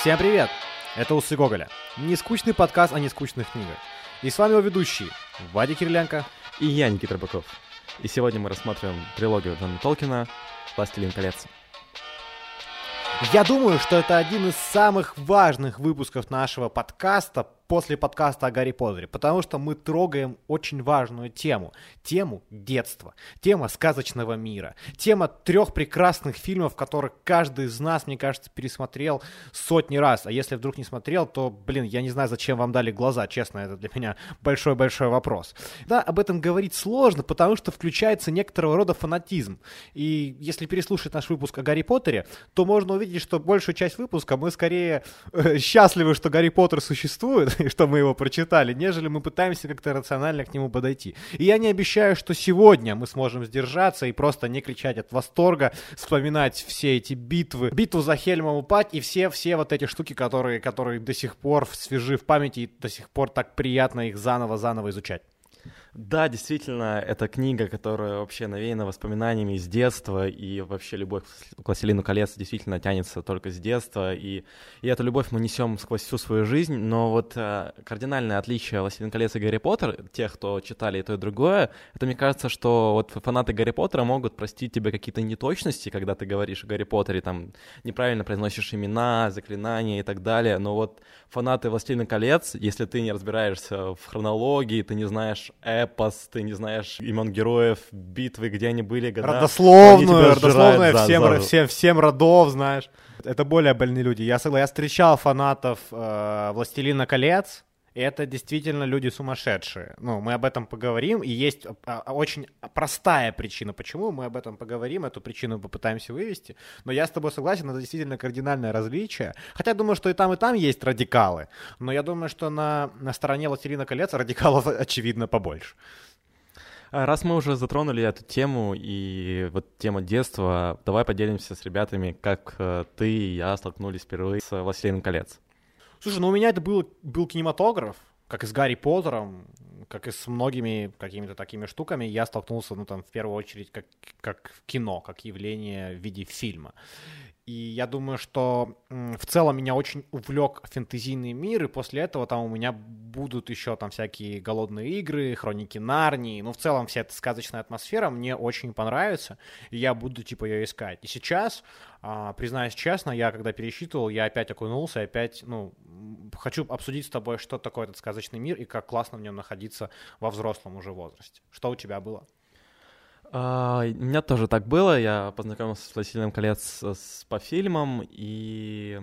Всем привет! Это Усы Гоголя. Не скучный подкаст о нескучных книгах. И с вами его ведущие Вадик Кириленко и я, Никита Рыбаков. И сегодня мы рассматриваем трилогию Джона Толкина «Властелин колец». Я думаю, что это один из самых важных выпусков нашего подкаста после подкаста о Гарри Поттере, потому что мы трогаем очень важную тему. Тему детства, тема сказочного мира, тема трех прекрасных фильмов, которых каждый из нас, мне кажется, пересмотрел сотни раз. А если вдруг не смотрел, то, блин, я не знаю, зачем вам дали глаза, честно, это для меня большой-большой вопрос. Да, об этом говорить сложно, потому что включается некоторого рода фанатизм. И если переслушать наш выпуск о Гарри Поттере, то можно увидеть, что большую часть выпуска мы скорее э, счастливы, что Гарри Поттер существует, что мы его прочитали, нежели мы пытаемся как-то рационально к нему подойти. И я не обещаю, что сегодня мы сможем сдержаться и просто не кричать от восторга, вспоминать все эти битвы, битву за Хельмову пать и все, все вот эти штуки, которые, которые до сих пор свежи в памяти и до сих пор так приятно их заново-заново изучать. Да, действительно, это книга, которая вообще навеяна воспоминаниями из детства, и вообще любовь к «Властелину колец» действительно тянется только с детства, и, и эту любовь мы несем сквозь всю свою жизнь, но вот э, кардинальное отличие «Властелин колец» и «Гарри Поттер», тех, кто читали и то, и другое, это, мне кажется, что вот фанаты «Гарри Поттера» могут простить тебе какие-то неточности, когда ты говоришь о «Гарри Поттере», там, неправильно произносишь имена, заклинания и так далее, но вот фанаты «Властелина колец», если ты не разбираешься в хронологии, ты не знаешь эпос, ты не знаешь имен героев, битвы, где они были, года. Родословную, родословную всем, за, всем, всем родов, знаешь. Это более больные люди. Я, я встречал фанатов э, «Властелина колец», это действительно люди сумасшедшие. Ну, мы об этом поговорим, и есть а, а, очень простая причина, почему мы об этом поговорим, эту причину попытаемся вывести. Но я с тобой согласен, это действительно кардинальное различие. Хотя думаю, что и там, и там есть радикалы. Но я думаю, что на, на стороне «Властелина колец» радикалов, очевидно, побольше. А, раз мы уже затронули эту тему и вот тема детства, давай поделимся с ребятами, как э, ты и я столкнулись впервые с «Властелином колец». Слушай, ну у меня это был, был кинематограф, как и с Гарри Поттером, как и с многими какими-то такими штуками, я столкнулся, ну, там, в первую очередь, как, как кино, как явление в виде фильма. И я думаю, что в целом меня очень увлек фэнтезийный мир, и после этого там у меня будут еще там всякие голодные игры, хроники Нарнии. Ну, в целом вся эта сказочная атмосфера мне очень понравится, и я буду типа ее искать. И сейчас, а, признаюсь честно, я когда пересчитывал, я опять окунулся, опять, ну, хочу обсудить с тобой, что такое этот сказочный мир и как классно в нем находиться во взрослом уже возрасте. Что у тебя было? А, у меня тоже так было. Я познакомился с «Властелином колец» с, по фильмам, и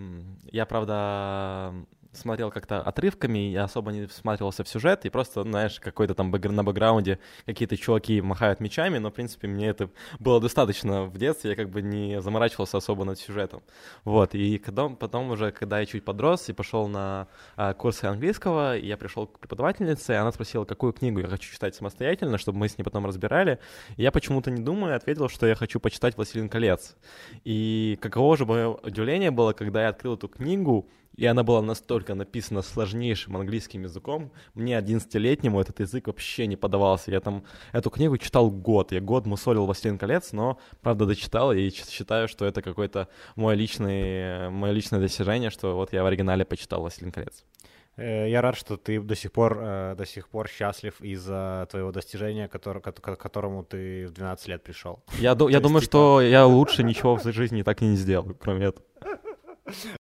я, правда, смотрел как-то отрывками, я особо не всматривался в сюжет, и просто, знаешь, какой-то там на бэкграунде какие-то чуваки махают мечами, но, в принципе, мне это было достаточно в детстве, я как бы не заморачивался особо над сюжетом. Вот, и когда, потом уже, когда я чуть подрос и пошел на а, курсы английского, я пришел к преподавательнице, и она спросила, какую книгу я хочу читать самостоятельно, чтобы мы с ней потом разбирали. И я почему-то не думая ответил, что я хочу почитать «Властелин колец». И каково же мое удивление было, когда я открыл эту книгу, и она была настолько написана сложнейшим английским языком, мне 11-летнему этот язык вообще не подавался. Я там эту книгу читал год, я год мусолил «Властелин колец», но, правда, дочитал и считаю, что это какое-то мое личное, мое личное достижение, что вот я в оригинале почитал «Властелин колец». Э, я рад, что ты до сих пор, э, до сих пор счастлив из-за твоего достижения, который, к которому ты в 12 лет пришел. Я, я думаю, типа что я лучше ничего в жизни так и не сделал, кроме этого.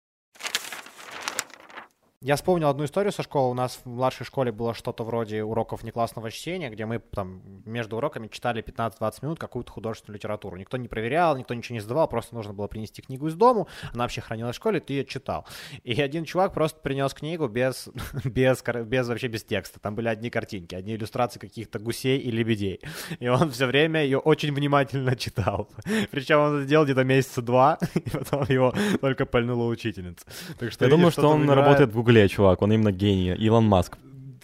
Я вспомнил одну историю со школы. У нас в младшей школе было что-то вроде уроков неклассного чтения, где мы там между уроками читали 15-20 минут какую-то художественную литературу. Никто не проверял, никто ничего не сдавал, просто нужно было принести книгу из дому. Она вообще хранилась в школе, ты ее читал. И один чувак просто принес книгу без, без, без вообще без текста. Там были одни картинки, одни иллюстрации каких-то гусей и лебедей. И он все время ее очень внимательно читал. Причем он это делал где-то месяца два, и потом его только пальнула учительница. Так что, Я думаю, что он играет... работает в Google Гугле, чувак, он именно гений, Илон Маск.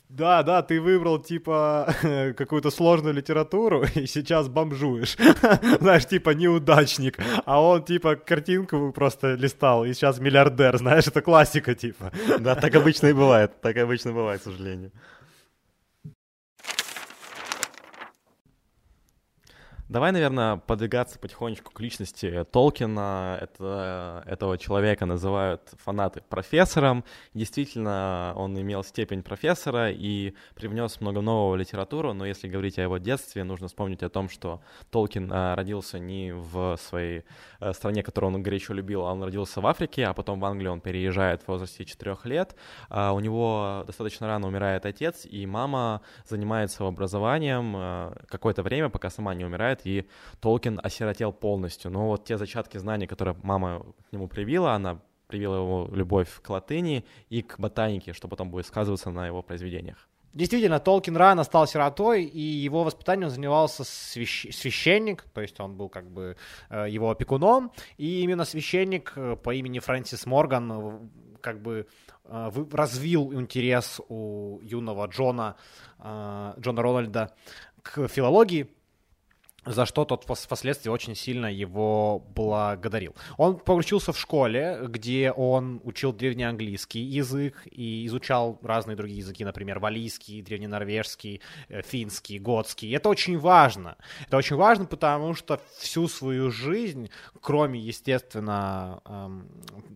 Да, да, ты выбрал, типа, какую-то сложную литературу и сейчас бомжуешь. знаешь, типа, неудачник. А он, типа, картинку просто листал и сейчас миллиардер, знаешь, это классика, типа. да, так обычно и бывает, так обычно бывает, к сожалению. Давай, наверное, подвигаться потихонечку к личности Толкина. Это, этого человека называют фанаты профессором. Действительно, он имел степень профессора и привнес много нового в литературу, но если говорить о его детстве, нужно вспомнить о том, что Толкин а, родился не в своей а, стране, которую он горячо любил, а он родился в Африке, а потом в Англию он переезжает в возрасте 4 лет. А, у него достаточно рано умирает отец, и мама занимается образованием а, какое-то время, пока сама не умирает, умирает, и Толкин осиротел полностью. Но вот те зачатки знаний, которые мама к нему привила, она привила его любовь к латыни и к ботанике, что потом будет сказываться на его произведениях. Действительно, Толкин рано стал сиротой, и его воспитанием занимался свящ... священник, то есть он был как бы э, его опекуном, и именно священник э, по имени Фрэнсис Морган э, как бы развил интерес у юного Джона, Джона Рональда к филологии, за что тот впоследствии очень сильно его благодарил. Он поучился в школе, где он учил древнеанглийский язык и изучал разные другие языки, например, валийский, древненорвежский, э, финский, готский. Это очень важно. Это очень важно, потому что всю свою жизнь, кроме, естественно, эм,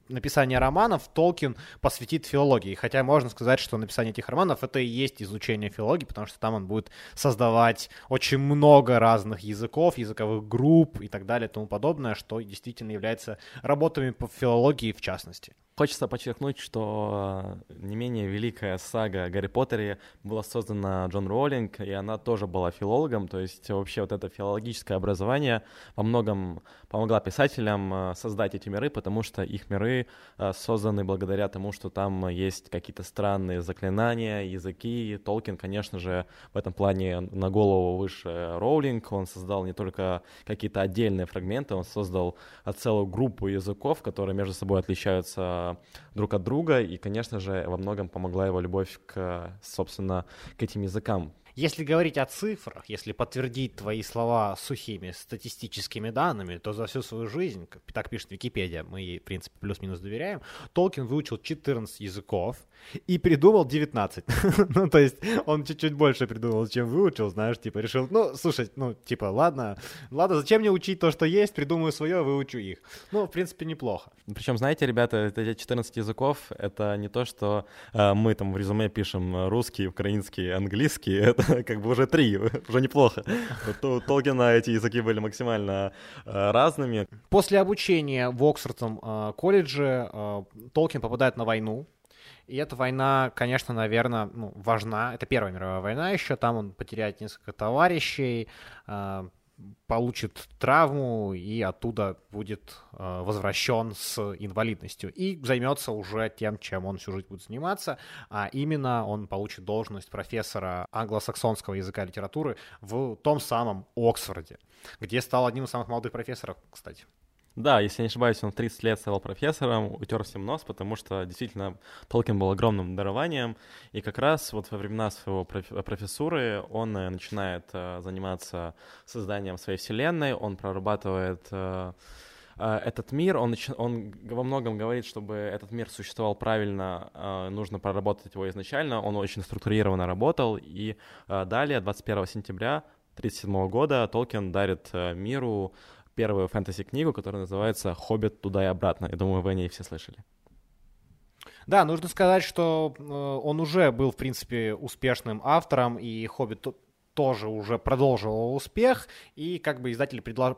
написания романов, Толкин посвятит филологии. Хотя можно сказать, что написание этих романов — это и есть изучение филологии, потому что там он будет создавать очень много разных языков, языков, языковых групп и так далее и тому подобное, что действительно является работами по филологии в частности. Хочется подчеркнуть, что э, не менее великая сага о Гарри Поттере была создана Джон Роулинг, и она тоже была филологом, то есть вообще вот это филологическое образование во многом помогла писателям э, создать эти миры, потому что их миры э, созданы благодаря тому, что там есть какие-то странные заклинания, языки. Толкин, конечно же, в этом плане на голову выше Роулинг, он создал не только какие-то отдельные фрагменты, он создал целую группу языков, которые между собой отличаются друг от друга, и, конечно же, во многом помогла его любовь к, собственно, к этим языкам. Если говорить о цифрах, если подтвердить твои слова сухими статистическими данными, то за всю свою жизнь, так пишет Википедия, мы ей, в принципе, плюс-минус доверяем, Толкин выучил 14 языков и придумал 19. ну, то есть он чуть-чуть больше придумал, чем выучил, знаешь, типа решил, ну, слушай, ну, типа, ладно, ладно, зачем мне учить то, что есть, придумаю свое, выучу их. Ну, в принципе, неплохо. Причем, знаете, ребята, эти 14 языков, это не то, что э, мы там в резюме пишем русский, украинский, английский, это как бы уже три, уже неплохо. У Толкина эти языки были максимально э, разными. После обучения в Оксфордском э, колледже э, Толкин попадает на войну, и эта война, конечно, наверное, ну, важна. Это Первая мировая война еще. Там он потеряет несколько товарищей, получит травму и оттуда будет э, возвращен с инвалидностью и займется уже тем, чем он всю жизнь будет заниматься, а именно он получит должность профессора англосаксонского языка и литературы в том самом Оксфорде, где стал одним из самых молодых профессоров, кстати. Да, если я не ошибаюсь, он в 30 лет стал профессором, утер всем нос, потому что действительно Толкин был огромным дарованием, и как раз вот во времена своего профессуры он э, начинает э, заниматься созданием своей вселенной, он прорабатывает э, этот мир, он, он во многом говорит, чтобы этот мир существовал правильно, нужно проработать его изначально, он очень структурированно работал, и далее, 21 сентября 1937 года, Толкин дарит миру первую фэнтези-книгу, которая называется «Хоббит туда и обратно». Я думаю, вы о ней все слышали. Да, нужно сказать, что э, он уже был, в принципе, успешным автором, и «Хоббит» тоже уже продолжил успех, и как бы издатели предло-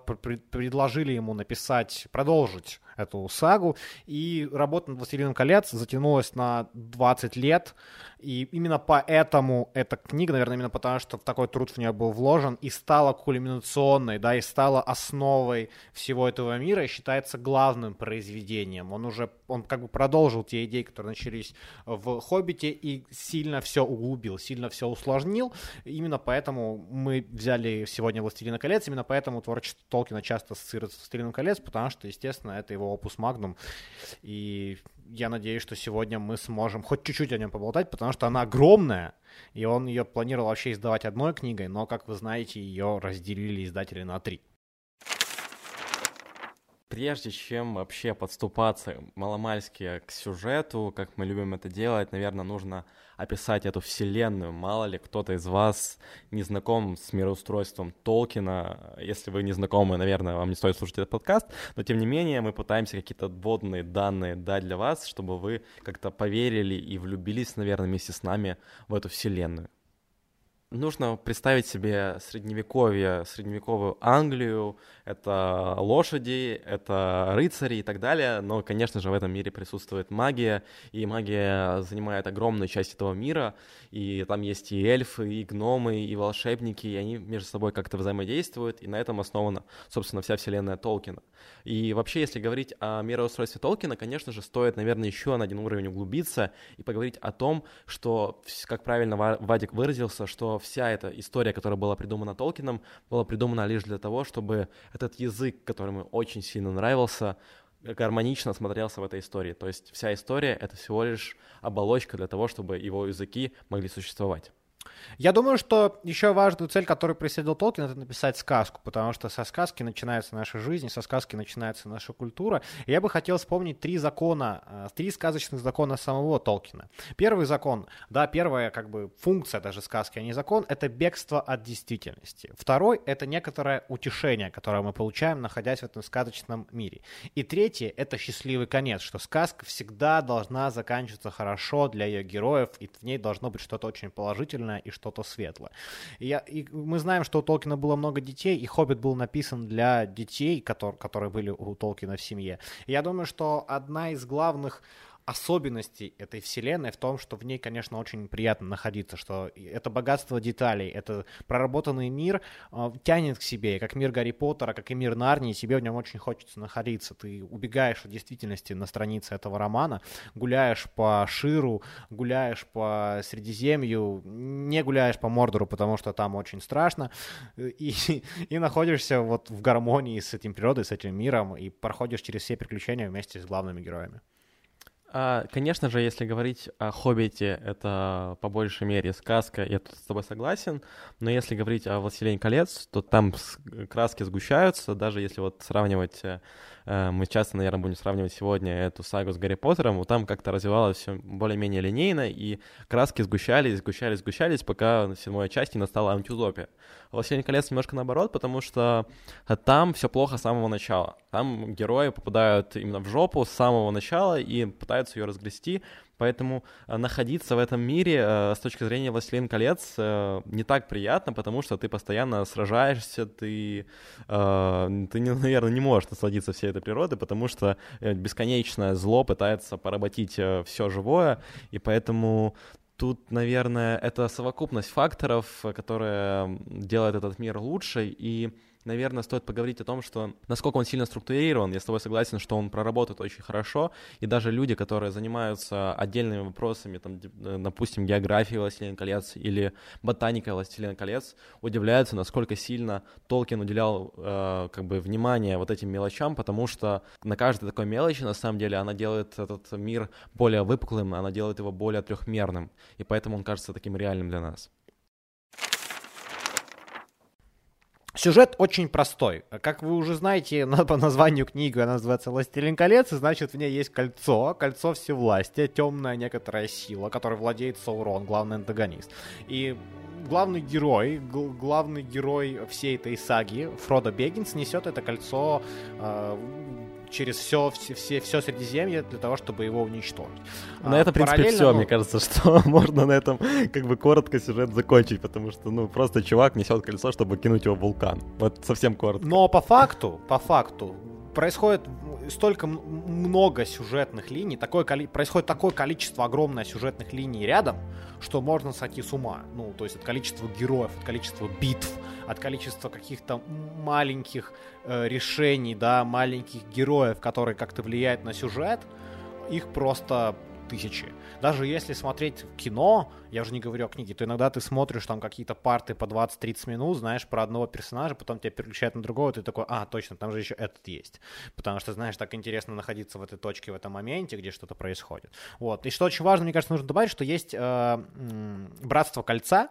предложили ему написать, продолжить эту сагу, и работа над «Властелином колец» затянулась на 20 лет, и именно поэтому эта книга, наверное, именно потому, что такой труд в нее был вложен, и стала кульминационной, да, и стала основой всего этого мира, и считается главным произведением. Он уже, он как бы продолжил те идеи, которые начались в «Хоббите», и сильно все углубил, сильно все усложнил. Именно поэтому мы взяли сегодня «Властелина колец», именно поэтому творчество Толкина часто ассоциируется с «Властелином колец», потому что, естественно, это его опус магнум, и я надеюсь, что сегодня мы сможем хоть чуть-чуть о нем поболтать, потому что она огромная, и он ее планировал вообще издавать одной книгой, но, как вы знаете, ее разделили издатели на три. Прежде чем вообще подступаться маломальски к сюжету, как мы любим это делать, наверное, нужно описать эту вселенную. Мало ли кто-то из вас не знаком с мироустройством Толкина. Если вы не знакомы, наверное, вам не стоит слушать этот подкаст. Но, тем не менее, мы пытаемся какие-то вводные данные дать для вас, чтобы вы как-то поверили и влюбились, наверное, вместе с нами в эту вселенную. Нужно представить себе средневековье, средневековую Англию, это лошади, это рыцари и так далее, но, конечно же, в этом мире присутствует магия, и магия занимает огромную часть этого мира, и там есть и эльфы, и гномы, и волшебники, и они между собой как-то взаимодействуют, и на этом основана, собственно, вся вселенная Толкина. И вообще, если говорить о мироустройстве Толкина, конечно же, стоит, наверное, еще на один уровень углубиться и поговорить о том, что, как правильно Вадик выразился, что вся эта история, которая была придумана Толкином, была придумана лишь для того, чтобы этот язык, который ему очень сильно нравился, гармонично смотрелся в этой истории. То есть вся история — это всего лишь оболочка для того, чтобы его языки могли существовать. Я думаю, что еще важную цель, которую преследовал Толкин, это написать сказку, потому что со сказки начинается наша жизнь, со сказки начинается наша культура. И я бы хотел вспомнить три закона, э, три сказочных закона самого Толкина. Первый закон, да, первая как бы функция даже сказки, а не закон, это бегство от действительности. Второй — это некоторое утешение, которое мы получаем, находясь в этом сказочном мире. И третий — это счастливый конец, что сказка всегда должна заканчиваться хорошо для ее героев, и в ней должно быть что-то очень положительное и что-то светлое. И, я, и мы знаем, что у Толкина было много детей, и «Хоббит» был написан для детей, которые, которые были у Толкина в семье. И я думаю, что одна из главных особенностей этой вселенной в том, что в ней, конечно, очень приятно находиться, что это богатство деталей, это проработанный мир э, тянет к себе, как мир Гарри Поттера, как и мир Нарнии, тебе в нем очень хочется находиться. Ты убегаешь от действительности на странице этого романа, гуляешь по Ширу, гуляешь по Средиземью, не гуляешь по Мордору, потому что там очень страшно, и, и находишься вот в гармонии с этим природой, с этим миром, и проходишь через все приключения вместе с главными героями. А, конечно же, если говорить о «Хоббите», это по большей мере сказка, я тут с тобой согласен, но если говорить о «Властелине колец», то там краски сгущаются, даже если вот сравнивать э, Э, мы часто, наверное, будем сравнивать сегодня эту сагу с Гарри Поттером, вот там как-то развивалось все более-менее линейно, и краски сгущались, сгущались, сгущались, пока в седьмой части настала антиутопия. «Властелин колец» немножко наоборот, потому что там все плохо с самого начала. Там герои попадают именно в жопу с самого начала и пытаются ее разгрести, Поэтому э, находиться в этом мире э, с точки зрения «Властелин колец» э, не так приятно, потому что ты постоянно сражаешься, ты, ты наверное, не можешь насладиться всей этой природой, потому что бесконечное зло пытается поработить все живое, и поэтому тут, наверное, это совокупность факторов, которая делает этот мир лучше, и наверное, стоит поговорить о том, что насколько он сильно структурирован. Я с тобой согласен, что он проработает очень хорошо, и даже люди, которые занимаются отдельными вопросами, там, э, допустим, географией «Властелин колец» или ботаникой «Властелин колец», удивляются, насколько сильно Толкин уделял э, как бы внимание вот этим мелочам, потому что на каждой такой мелочи, на самом деле, она делает этот мир более выпуклым, она делает его более трехмерным, и поэтому он кажется таким реальным для нас. Сюжет очень простой. Как вы уже знаете, по названию книги она называется «Властелин колец», и значит в ней есть кольцо, кольцо всевластия, темная некоторая сила, которой владеет Саурон, главный антагонист. И главный герой, главный герой всей этой саги, Фродо Бегинс, несет это кольцо э, через все, все, все, все Средиземье для того, чтобы его уничтожить. На а, это, в принципе, все. Ну... Мне кажется, что можно на этом как бы коротко сюжет закончить, потому что, ну, просто чувак несет колесо, чтобы кинуть его в вулкан. Вот совсем коротко. Но по факту, по факту, происходит столько много сюжетных линий, такое происходит такое количество огромное сюжетных линий рядом, что можно сойти с ума. Ну, то есть от количества героев, от количества битв, от количества каких-то маленьких э, решений, да, маленьких героев, которые как-то влияют на сюжет, их просто тысячи. Даже если смотреть кино, я уже не говорю о книге, то иногда ты смотришь там какие-то парты по 20-30 минут, знаешь про одного персонажа, потом тебя переключают на другого, ты такой, а, точно, там же еще этот есть. Потому что, знаешь, так интересно находиться в этой точке, в этом моменте, где что-то происходит. Вот. И что очень важно, мне кажется, нужно добавить, что есть э, Братство Кольца,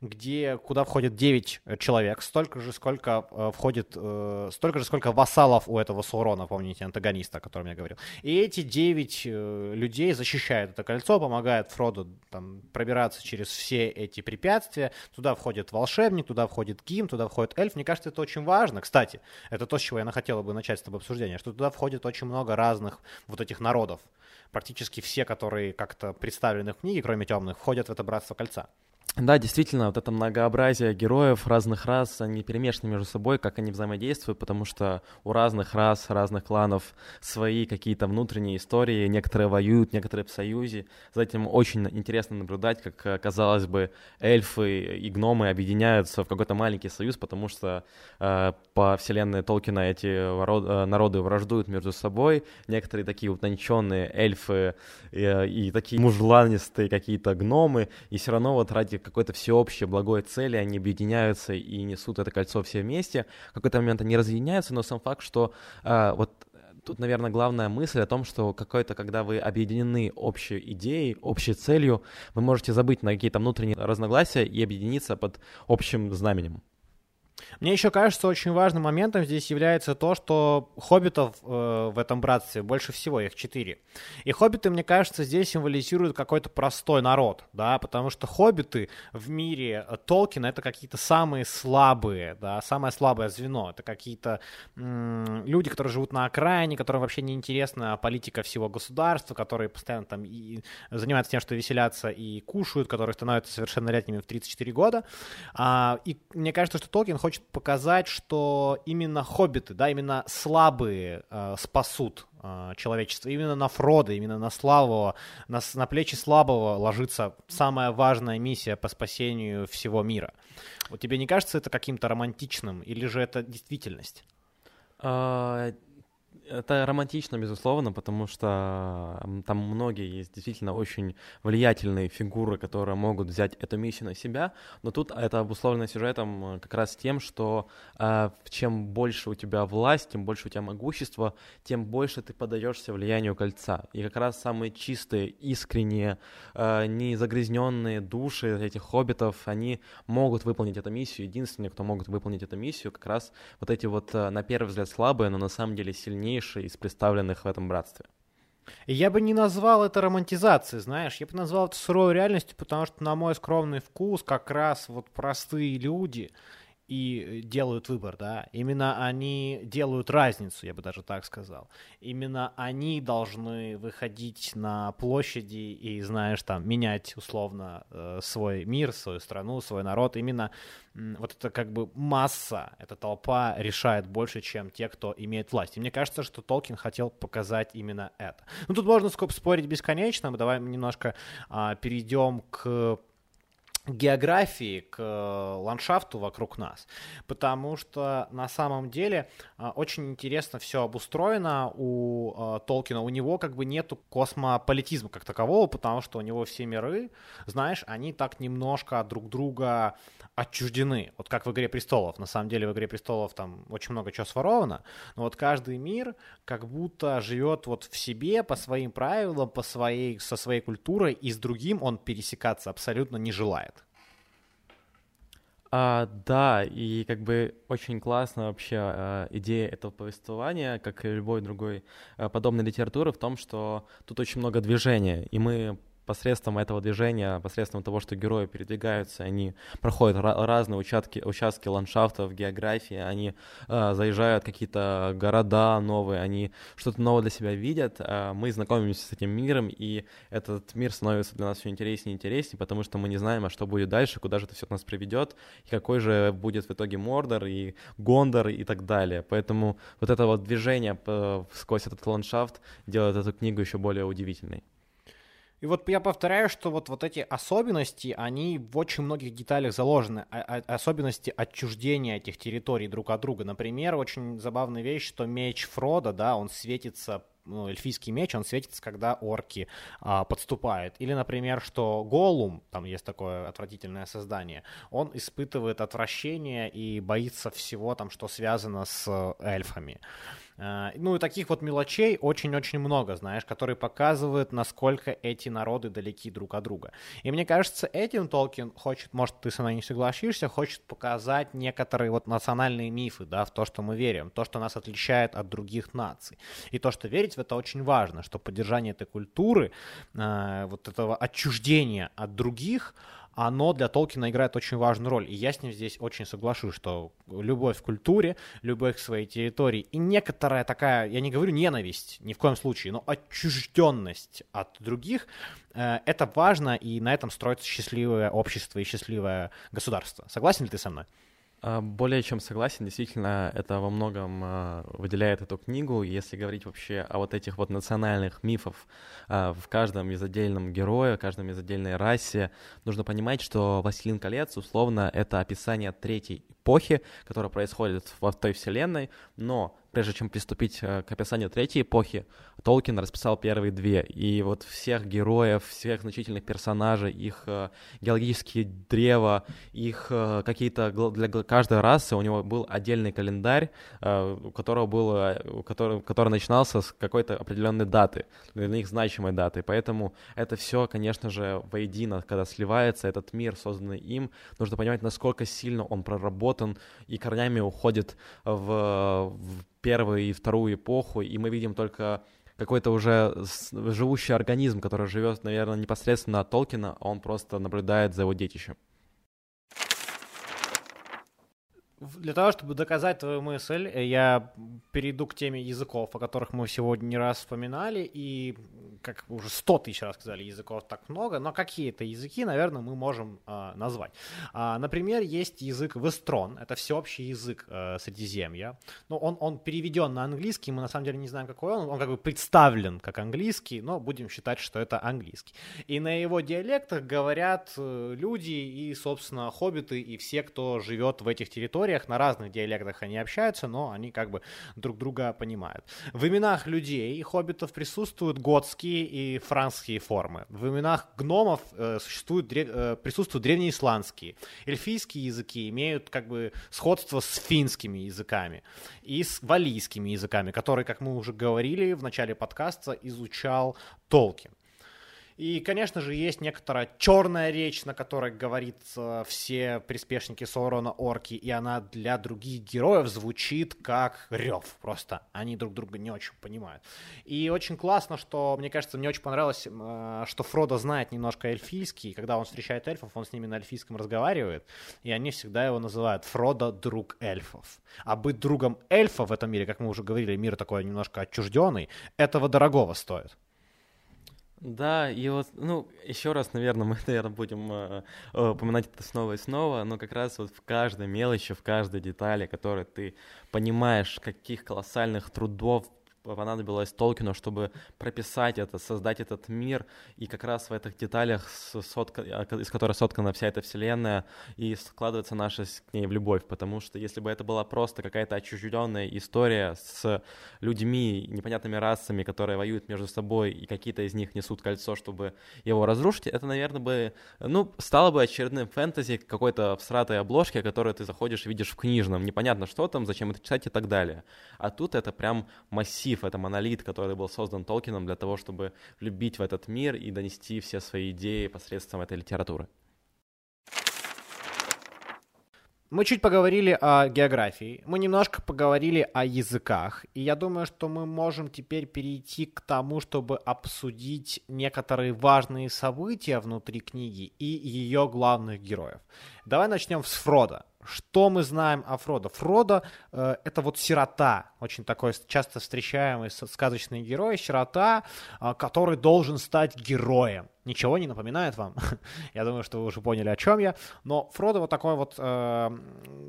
где, куда входит 9 э, человек, столько же, сколько э, входит, э, столько же, сколько вассалов у этого Саурона, помните, антагониста, о котором я говорил. И эти 9 э, людей защищают это кольцо, помогают Фроду там, пробираться через все эти препятствия. Туда входит волшебник, туда входит Ким, туда входит эльф. Мне кажется, это очень важно. Кстати, это то, с чего я хотела бы начать с тобой обсуждение, что туда входит очень много разных вот этих народов. Практически все, которые как-то представлены в книге, кроме темных, входят в это Братство Кольца. Да, действительно, вот это многообразие героев разных рас, они перемешаны между собой, как они взаимодействуют, потому что у разных рас, разных кланов свои какие-то внутренние истории, некоторые воюют, некоторые в союзе. За этим очень интересно наблюдать, как, казалось бы, эльфы и гномы объединяются в какой-то маленький союз, потому что э, по вселенной Толкина эти э, народы враждуют между собой. Некоторые такие утонченные эльфы э, и такие мужланистые какие-то гномы, и все равно вот ради какой-то всеобщей благой цели они объединяются и несут это кольцо все вместе. В какой-то момент они разъединяются, но сам факт, что э, вот тут, наверное, главная мысль о том, что какой-то, когда вы объединены общей идеей, общей целью, вы можете забыть на какие-то внутренние разногласия и объединиться под общим знаменем. Мне еще кажется, очень важным моментом здесь является то, что хоббитов э, в этом братстве больше всего, их четыре. И хоббиты, мне кажется, здесь символизируют какой-то простой народ, да, потому что хоббиты в мире Толкина это какие-то самые слабые, да, самое слабое звено. Это какие-то люди, которые живут на окраине, которым вообще не интересна политика всего государства, которые постоянно там и занимаются тем, что веселятся и кушают, которые становятся совершеннолетними в 34 года. А, и мне кажется, что Толкин хочет показать, что именно хоббиты, да, именно слабые э, спасут э, человечество. Именно на Фрода, именно на слабого, на, на плечи слабого ложится самая важная миссия по спасению всего мира. Вот тебе не кажется это каким-то романтичным, или же это действительность? Это романтично, безусловно, потому что там многие есть действительно очень влиятельные фигуры, которые могут взять эту миссию на себя, но тут это обусловлено сюжетом э, как раз тем, что э, чем больше у тебя власть, тем больше у тебя могущество, тем больше ты подаешься влиянию кольца. И как раз самые чистые, искренние, э, незагрязненные души этих хоббитов, они могут выполнить эту миссию. Единственные, кто могут выполнить эту миссию, как раз вот эти вот, э, на первый взгляд, слабые, но на самом деле сильнее сильнейший из представленных в этом братстве. Я бы не назвал это романтизацией, знаешь, я бы назвал это суровой реальностью, потому что, на мой скромный вкус, как раз вот простые люди, и делают выбор, да, именно они делают разницу, я бы даже так сказал. Именно они должны выходить на площади и, знаешь, там, менять условно э, свой мир, свою страну, свой народ. Именно вот это как бы масса, эта толпа решает больше, чем те, кто имеет власть. И мне кажется, что Толкин хотел показать именно это. Ну, тут можно спорить бесконечно, давай немножко а, перейдем к географии, к э, ландшафту вокруг нас, потому что на самом деле э, очень интересно все обустроено у э, Толкина. У него как бы нету космополитизма как такового, потому что у него все миры, знаешь, они так немножко друг друга отчуждены. Вот как в «Игре престолов». На самом деле в «Игре престолов» там очень много чего своровано, но вот каждый мир как будто живет вот в себе по своим правилам, по своей, со своей культурой, и с другим он пересекаться абсолютно не желает. А, да, и как бы очень классно вообще а, идея этого повествования, как и любой другой а, подобной литературы, в том, что тут очень много движения, и мы посредством этого движения, посредством того, что герои передвигаются, они проходят разные участки, участки ландшафтов, географии, они э, заезжают в какие-то города новые, они что-то новое для себя видят, э, мы знакомимся с этим миром, и этот мир становится для нас все интереснее и интереснее, потому что мы не знаем, а что будет дальше, куда же это все нас приведет, и какой же будет в итоге Мордор и Гондор и так далее. Поэтому вот это вот движение э, сквозь этот ландшафт делает эту книгу еще более удивительной. И вот я повторяю, что вот, вот эти особенности, они в очень многих деталях заложены. А, а, особенности отчуждения этих территорий друг от друга. Например, очень забавная вещь, что меч Фрода, да, он светится ну, эльфийский меч, он светится, когда орки а, подступают. Или, например, что Голум, там есть такое отвратительное создание, он испытывает отвращение и боится всего, там, что связано с эльфами. Э, ну и таких вот мелочей очень-очень много, знаешь, которые показывают, насколько эти народы далеки друг от друга. И мне кажется, этим Толкин хочет, может, ты со мной не согласишься, хочет показать некоторые вот национальные мифы, да, в то, что мы верим, то, что нас отличает от других наций. И то, что верить в это очень важно, что поддержание этой культуры, э, вот этого отчуждения от других, оно для Толкина играет очень важную роль. И я с ним здесь очень соглашусь, что любовь к культуре, любовь к своей территории и некоторая такая, я не говорю ненависть, ни в коем случае, но отчужденность от других, э, это важно, и на этом строится счастливое общество и счастливое государство. Согласен ли ты со мной? А, более чем согласен, действительно, это во многом а, выделяет эту книгу. Если говорить вообще о вот этих вот национальных мифов а, в каждом из отдельном героя, в каждом из отдельной расе, нужно понимать, что «Властелин колец» условно это описание третьей эпохи, которая происходит в той вселенной, но прежде чем приступить э, к описанию третьей эпохи, Толкин расписал первые две. И вот всех героев, всех значительных персонажей, их э, геологические древа, их э, какие-то для каждой расы у него был отдельный календарь, у которого был, который, который начинался с какой-то определенной даты, для них значимой даты. Поэтому это все, конечно же, воедино, когда сливается этот мир, созданный им, нужно понимать, насколько сильно он проработан и корнями уходит в, в первую и вторую эпоху, и мы видим только какой-то уже живущий организм, который живет, наверное, непосредственно от Толкина, а он просто наблюдает за его детищем. Для того, чтобы доказать твою мысль, э, я перейду к теме языков, о которых мы сегодня не раз вспоминали, и как уже сто тысяч раз сказали, языков так много, но какие-то языки, наверное, мы можем э, назвать. А, например, есть язык Вестрон, это всеобщий язык э, Средиземья. Ну, он, он переведен на английский, мы на самом деле не знаем, какой он, он как бы представлен как английский, но будем считать, что это английский. И на его диалектах говорят э, люди и, собственно, хоббиты, и все, кто живет в этих территориях, территориях, на разных диалектах они общаются, но они как бы друг друга понимают. В именах людей и хоббитов присутствуют готские и франские формы. В именах гномов э, существуют, э, присутствуют древнеисландские. Эльфийские языки имеют как бы сходство с финскими языками и с валийскими языками, которые, как мы уже говорили в начале подкаста, изучал Толкин. И, конечно же, есть некоторая черная речь, на которой говорит э, все приспешники Саурона орки, и она для других героев звучит как рев. Просто они друг друга не очень понимают. И очень классно, что, мне кажется, мне очень понравилось, э, что Фродо знает немножко эльфийский, и когда он встречает эльфов, он с ними на эльфийском разговаривает, и они всегда его называют Фродо друг эльфов. А быть другом эльфа в этом мире, как мы уже говорили, мир такой немножко отчужденный, этого дорогого стоит. Да, и вот, ну, еще раз, наверное, мы, наверное, будем э, э, упоминать это снова и снова, но как раз вот в каждой мелочи, в каждой детали, которой ты понимаешь, каких колоссальных трудов понадобилось Толкину, чтобы прописать это, создать этот мир, и как раз в этих деталях, сотка, а, из которых соткана вся эта вселенная, и складывается наша к ней в любовь, потому что если бы это была просто какая-то отчужденная история с людьми, непонятными расами, которые воюют между собой, и какие-то из них несут кольцо, чтобы его разрушить, это, наверное, бы, ну, стало бы очередным фэнтези какой-то всратой обложки, которую ты заходишь и видишь в книжном, непонятно, что там, зачем это читать и так далее. А тут это прям массив массив, это монолит, который был создан Толкином для того, чтобы любить в этот мир и донести все свои идеи посредством этой литературы. Мы чуть поговорили о географии, мы немножко поговорили о языках, и я думаю, что мы можем теперь перейти к тому, чтобы обсудить некоторые важные события внутри книги и ее главных героев. Давай начнем с Фрода. Что мы знаем о Фродо? Фродо э, это вот сирота, очень такой часто встречаемый сказочный герой, сирота, э, который должен стать героем. Ничего не напоминает вам? я думаю, что вы уже поняли, о чем я. Но Фродо вот такой вот э,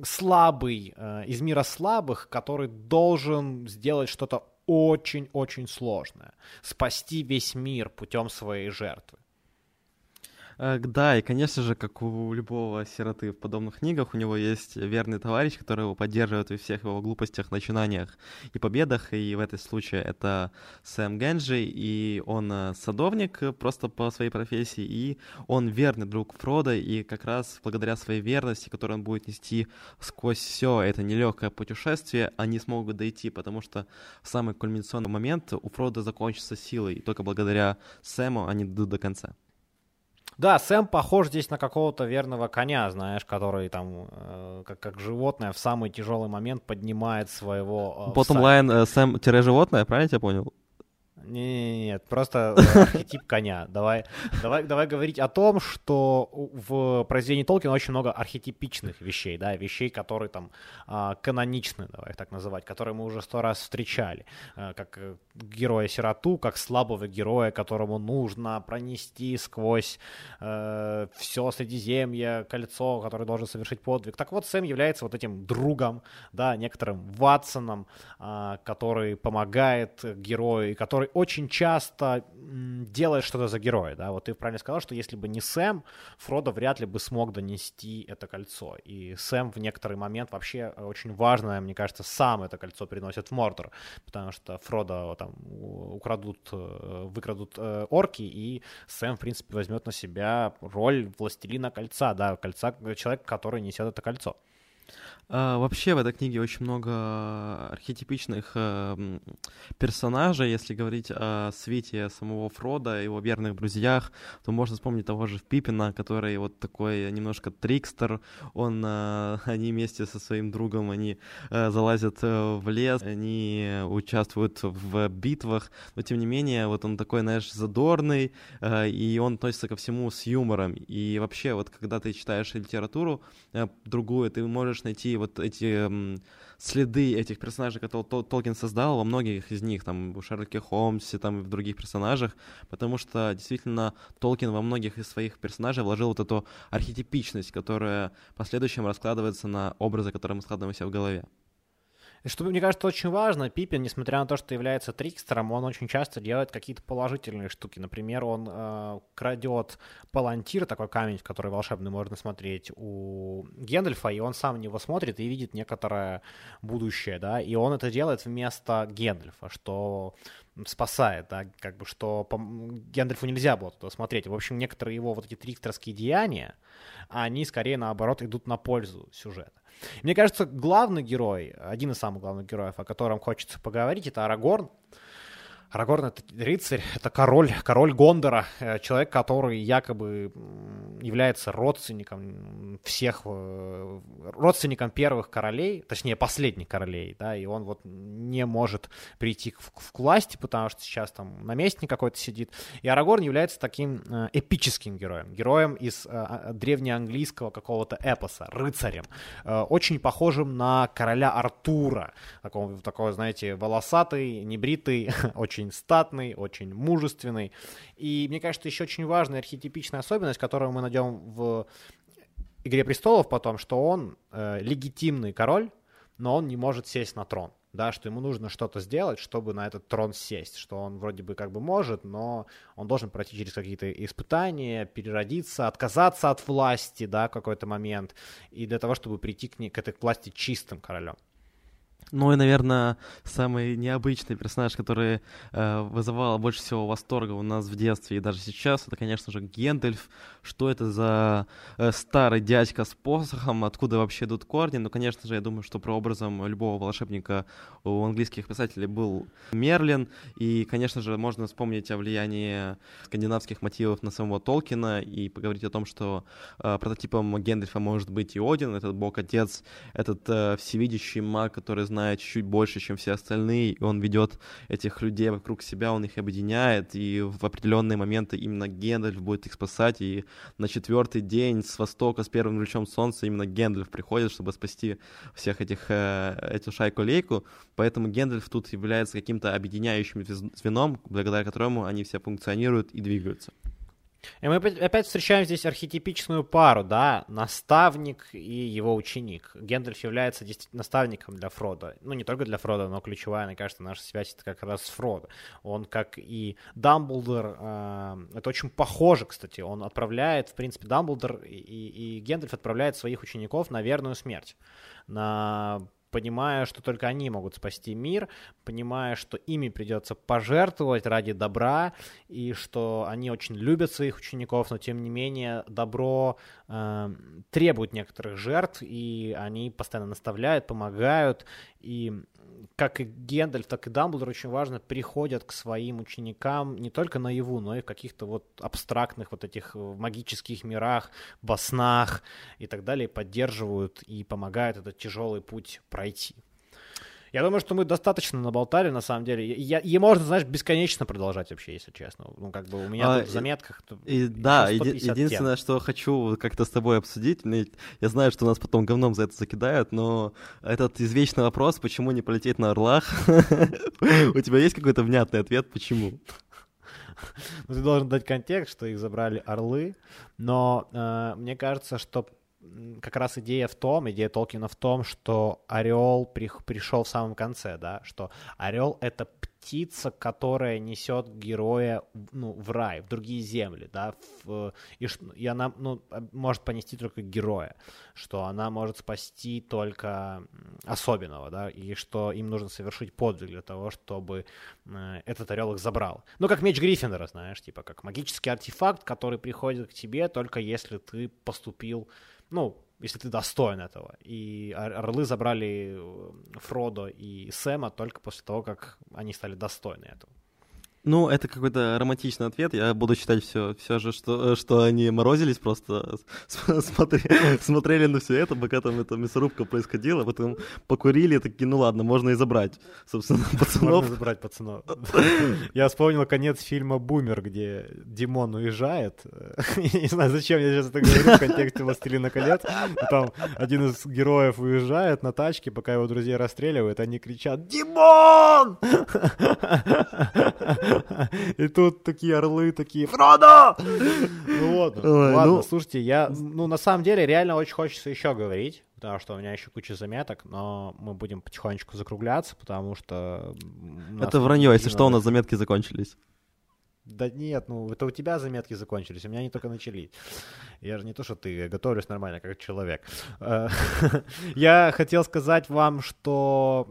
слабый, э, из мира слабых, который должен сделать что-то очень-очень сложное. Спасти весь мир путем своей жертвы. Э, да, и, конечно же, как у любого сироты в подобных книгах, у него есть верный товарищ, который его поддерживает во всех его глупостях, начинаниях и победах, и в этом случае это Сэм Генджи, и он э, садовник просто по своей профессии, и он верный друг Фрода, и как раз благодаря своей верности, которую он будет нести сквозь все это нелегкое путешествие, они смогут дойти, потому что в самый кульминационный момент у Фрода закончится силы, и только благодаря Сэму они дойдут до конца. Да, Сэм похож здесь на какого-то верного коня, знаешь, который там, э, как, как животное, в самый тяжелый момент поднимает своего... Э, Потом лайн э, Сэм-животное, правильно я тебя понял? Нет, просто э, архетип коня. Давай, давай, давай говорить о том, что в произведении Толкина очень много архетипичных вещей, да, вещей, которые там а, каноничны, давай их так называть, которые мы уже сто раз встречали, э, как э, героя-сироту, как слабого героя, которому нужно пронести сквозь э, все Средиземье, кольцо, который должен совершить подвиг. Так вот, Сэм является вот этим другом, да, некоторым Ватсоном, э, который помогает герою и который очень часто делает что-то за героя, да, вот ты правильно сказал, что если бы не Сэм, Фродо вряд ли бы смог донести это кольцо, и Сэм в некоторый момент вообще очень важно, мне кажется, сам это кольцо приносит в Мордор, потому что Фродо там украдут, э, выкрадут э, орки, и Сэм, в принципе, возьмет на себя роль властелина кольца, да, кольца, человека, который несет это кольцо. А, вообще в этой книге очень много архетипичных э, персонажей. Если говорить о свете самого Фрода, его верных друзьях, то можно вспомнить того же Пипина, который вот такой немножко трикстер. Он, э, они вместе со своим другом, они э, залазят э, в лес, они участвуют в битвах, но тем не менее, вот он такой, знаешь, задорный, и он относится ко всему с юмором. И вообще, вот когда ты читаешь литературу другую, ты можешь найти вот эти следы этих персонажей, которые Тол Толкин создал, во многих из них, там, в Шерлоке Холмсе, там, и в других персонажах, потому что, действительно, Толкин во многих из своих персонажей вложил вот эту архетипичность, которая в последующем раскладывается на образы, которые мы складываем себе в голове. Что, мне кажется, очень важно, Пипин, несмотря на то, что является трикстером, он очень часто делает какие-то положительные штуки. Например, он э, крадет палантир, такой камень, в который волшебный можно смотреть у Гендальфа, и он сам него смотрит и видит некоторое будущее, да, и он это делает вместо Гендальфа, что спасает, да, как бы, что по... Гендальфу нельзя было туда смотреть. В общем, некоторые его вот эти трикстерские деяния, они скорее, наоборот, идут на пользу сюжета. Мне кажется, главный герой, один из самых главных героев, о котором хочется поговорить, это Арагорн. Арагорн — это рыцарь, это король, король Гондора, э, человек, который якобы является родственником всех, э, родственником первых королей, точнее, последних королей, да, и он вот не может прийти к, к власти, потому что сейчас там наместник какой-то сидит. И Арагорн является таким э, эпическим героем, героем из а, древнеанглийского какого-то эпоса, рыцарем, очень похожим на короля Артура, такого, такого знаете, волосатый, небритый, очень очень статный, очень мужественный. И мне кажется, еще очень важная архетипичная особенность, которую мы найдем в «Игре престолов» потом, что он э, легитимный король, но он не может сесть на трон. Да, что ему нужно что-то сделать, чтобы на этот трон сесть, что он вроде бы как бы может, но он должен пройти через какие-то испытания, переродиться, отказаться от власти, да, в какой-то момент, и для того, чтобы прийти к, ней, к этой власти чистым королем. Ну и, наверное, самый необычный персонаж, который э, вызывал больше всего восторга у нас в детстве и даже сейчас, это, конечно же, Гендальф. Что это за э, старый дядька с посохом, откуда вообще идут корни? Ну, конечно же, я думаю, что прообразом любого волшебника у английских писателей был Мерлин. И, конечно же, можно вспомнить о влиянии скандинавских мотивов на самого Толкина и поговорить о том, что э, прототипом Гендальфа может быть и Один, этот бог-отец, этот э, всевидящий маг, который знает чуть-чуть больше, чем все остальные, и он ведет этих людей вокруг себя, он их объединяет, и в определенные моменты именно Гендальф будет их спасать, и на четвертый день с востока, с первым лучом солнца, именно Гендальф приходит, чтобы спасти всех этих, э, эту шайку-лейку, поэтому Гендальф тут является каким-то объединяющим звеном, благодаря которому они все функционируют и двигаются. И мы опять встречаем здесь архетипичную пару, да, наставник и его ученик. Гендальф является наставником для Фрода. Ну, не только для Фрода, но ключевая, мне кажется, наша связь это как раз с Фродо. Он, как и Дамблдор, э, это очень похоже, кстати, он отправляет, в принципе, Дамблдор и, и Гендальф отправляет своих учеников на верную смерть, на понимая, что только они могут спасти мир, понимая, что ими придется пожертвовать ради добра, и что они очень любят своих учеников, но тем не менее добро э, требует некоторых жертв, и они постоянно наставляют, помогают, и как и Гендальф, так и Дамблдор очень важно приходят к своим ученикам не только наяву, но и в каких-то вот абстрактных вот этих э, магических мирах, во снах и так далее, поддерживают и помогают этот тяжелый путь пройти. Я думаю, что мы достаточно наболтали, на самом деле. Я, и можно, знаешь, бесконечно продолжать вообще, если честно. Ну, как бы у меня а, тут в заметках... И, да, еди- единственное, тем. что хочу как-то с тобой обсудить, я знаю, что нас потом говном за это закидают, но этот извечный вопрос, почему не полететь на Орлах, у тебя есть какой-то внятный ответ, почему? Ну, ты должен дать контекст, что их забрали орлы, но э, мне кажется, что как раз идея в том, идея Толкина в том, что орел при, пришел в самом конце, да, что орел это птица, которая несет героя ну, в рай, в другие земли, да, в, и, и она ну, может понести только героя, что она может спасти только особенного, да, и что им нужно совершить подвиг для того, чтобы э, этот орел их забрал. Ну, как меч Гриффиндора, знаешь, типа как магический артефакт, который приходит к тебе только если ты поступил ну, если ты достоин этого. И Орлы забрали э, Фродо и Сэма только после того, как они стали достойны этого. Ну, это какой-то романтичный ответ. Я буду считать все, все же, что, что они морозились просто, смотрели, смотрели на все это, пока там эта мясорубка происходила, потом покурили, такие, ну ладно, можно и забрать, собственно, пацанов. Можно забрать пацанов. Я вспомнил конец фильма «Бумер», где Димон уезжает. Не знаю, зачем я сейчас это говорю в контексте «Властелина колец». Там один из героев уезжает на тачке, пока его друзья расстреливают, они кричат «Димон!» И тут такие орлы, такие, Фродо! Ну вот, ладно, ну... слушайте, я, ну, на самом деле, реально очень хочется еще говорить, потому что у меня еще куча заметок, но мы будем потихонечку закругляться, потому что... Это вранье, если что, у нас заметки закончились. Да нет, ну это у тебя заметки закончились, у меня они только начались. Я же не то, что ты, готовлюсь нормально, как человек. Я хотел сказать вам, что...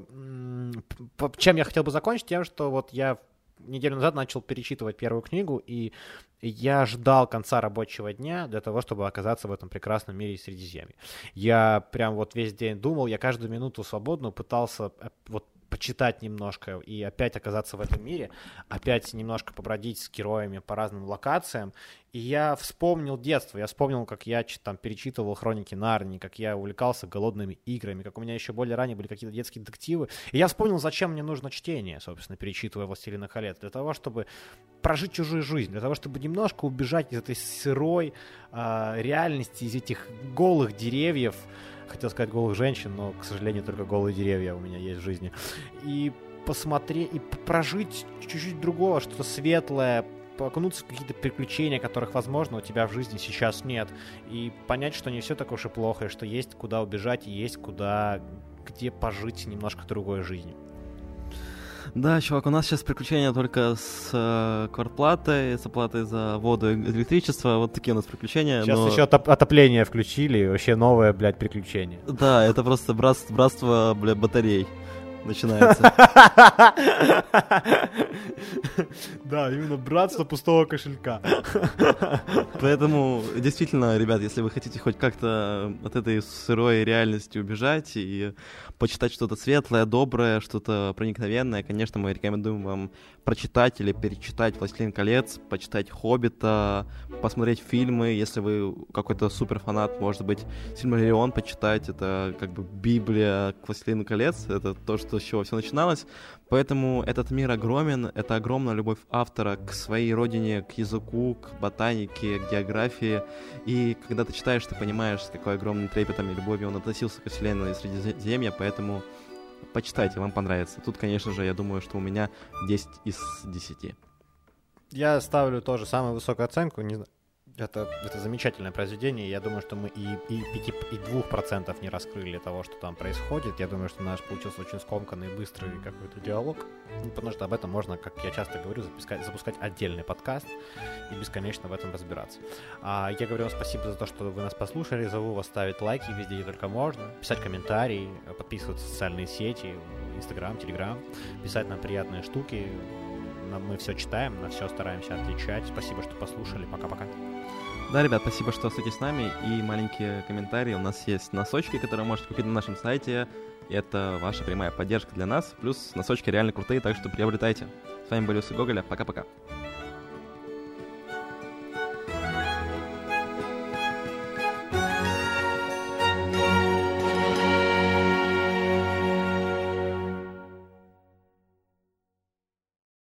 Чем я хотел бы закончить? Тем, что вот я неделю назад начал перечитывать первую книгу, и я ждал конца рабочего дня для того, чтобы оказаться в этом прекрасном мире Средиземья. Я прям вот весь день думал, я каждую минуту свободную пытался э, вот почитать немножко и опять оказаться в этом мире, опять немножко побродить с героями по разным локациям. И я вспомнил детство, я вспомнил, как я там перечитывал хроники Нарнии, как я увлекался голодными играми, как у меня еще более ранее были какие-то детские детективы. И я вспомнил, зачем мне нужно чтение, собственно, перечитывая «Властелина колец», для того, чтобы прожить чужую жизнь, для того, чтобы немножко убежать из этой сырой э, реальности, из этих голых деревьев, хотел сказать голых женщин, но, к сожалению, только голые деревья у меня есть в жизни. И посмотреть, и прожить чуть-чуть другого, что-то светлое, окунуться в какие-то приключения, которых, возможно, у тебя в жизни сейчас нет, и понять, что не все так уж и плохо, и что есть куда убежать, и есть куда, где пожить немножко другой жизнью. Да, чувак, у нас сейчас приключения только с э, квартплатой, с оплатой за воду и электричество. Вот такие у нас приключения. Сейчас но... еще отоп- отопление включили, вообще новое, блядь, приключение. Да, это просто братство, братство блядь, батарей начинается. Да, именно братство пустого кошелька. Поэтому, действительно, ребят, если вы хотите хоть как-то от этой сырой реальности убежать и почитать что-то светлое, доброе, что-то проникновенное, конечно, мы рекомендуем вам прочитать или перечитать «Властелин колец», почитать «Хоббита», посмотреть фильмы, если вы какой-то супер фанат, может быть, «Сильмариллион» почитать, это как бы Библия к «Властелину колец», это то, что, с чего все начиналось, поэтому этот мир огромен, это огромная любовь автора к своей родине, к языку, к ботанике, к географии, и когда ты читаешь, ты понимаешь, с какой огромным трепетом и любовью он относился к вселенной Средиземья, поэтому почитайте, вам понравится. Тут, конечно же, я думаю, что у меня 10 из 10. Я ставлю тоже самую высокую оценку. Не, Это, это замечательное произведение. Я думаю, что мы и, и 5, и 2% не раскрыли того, что там происходит. Я думаю, что наш получился очень скомканный, быстрый какой-то диалог. Ну, потому что об этом можно, как я часто говорю, запускать, запускать отдельный подкаст и бесконечно в этом разбираться. А, я говорю вам спасибо за то, что вы нас послушали. Зову вас ставить лайки везде, где только можно, писать комментарии, подписываться в социальные сети, Инстаграм, Телеграм, писать нам приятные штуки. Мы все читаем, на все стараемся отвечать. Спасибо, что послушали. Пока-пока. Да, ребят, спасибо, что остаетесь с нами. И маленькие комментарии. У нас есть носочки, которые можете купить на нашем сайте. Это ваша прямая поддержка для нас. Плюс носочки реально крутые, так что приобретайте. С вами был Юсы Гоголя. Пока-пока.